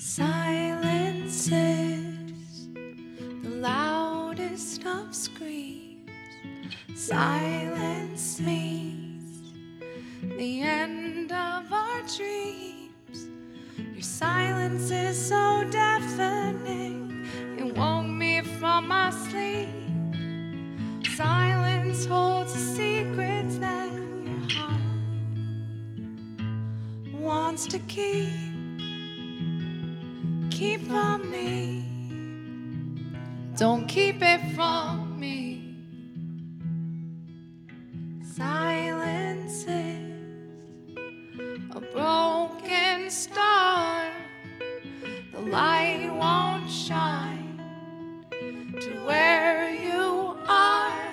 Silence is the loudest of screams. Silence means the end of our dreams. Your silence is so deafening, it woke me from my sleep. Silence holds the secrets that your heart wants to keep keep from me. Don't keep it from me. Silence is a broken star. The light won't shine to where you are.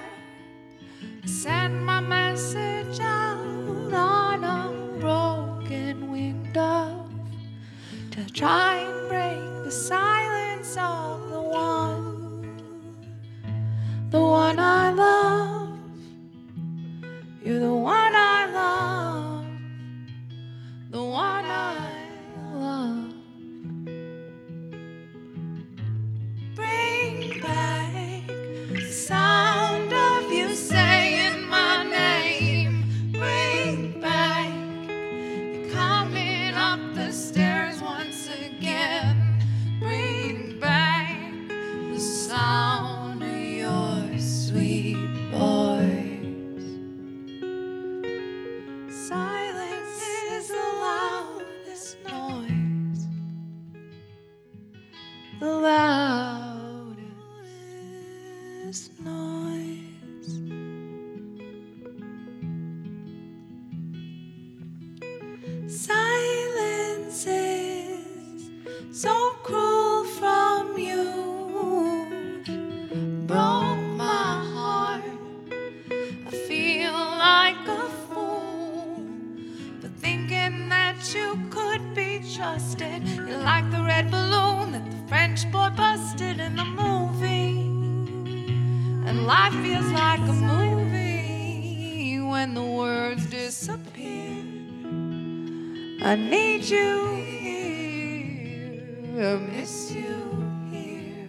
I Send my message out on a broken window to try of the one, the one I love. You're the noise. Silence is so cruel from you. Broke my heart. I feel like a fool for thinking that you could be trusted. You're like the red balloon that the French boy busted in the life feels like a movie when the words disappear. I need you here. I miss you here.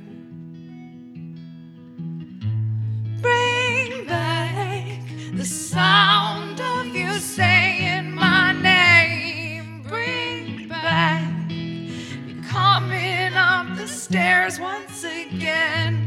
Bring back the sound of you saying my name. Bring back you coming up the stairs once again.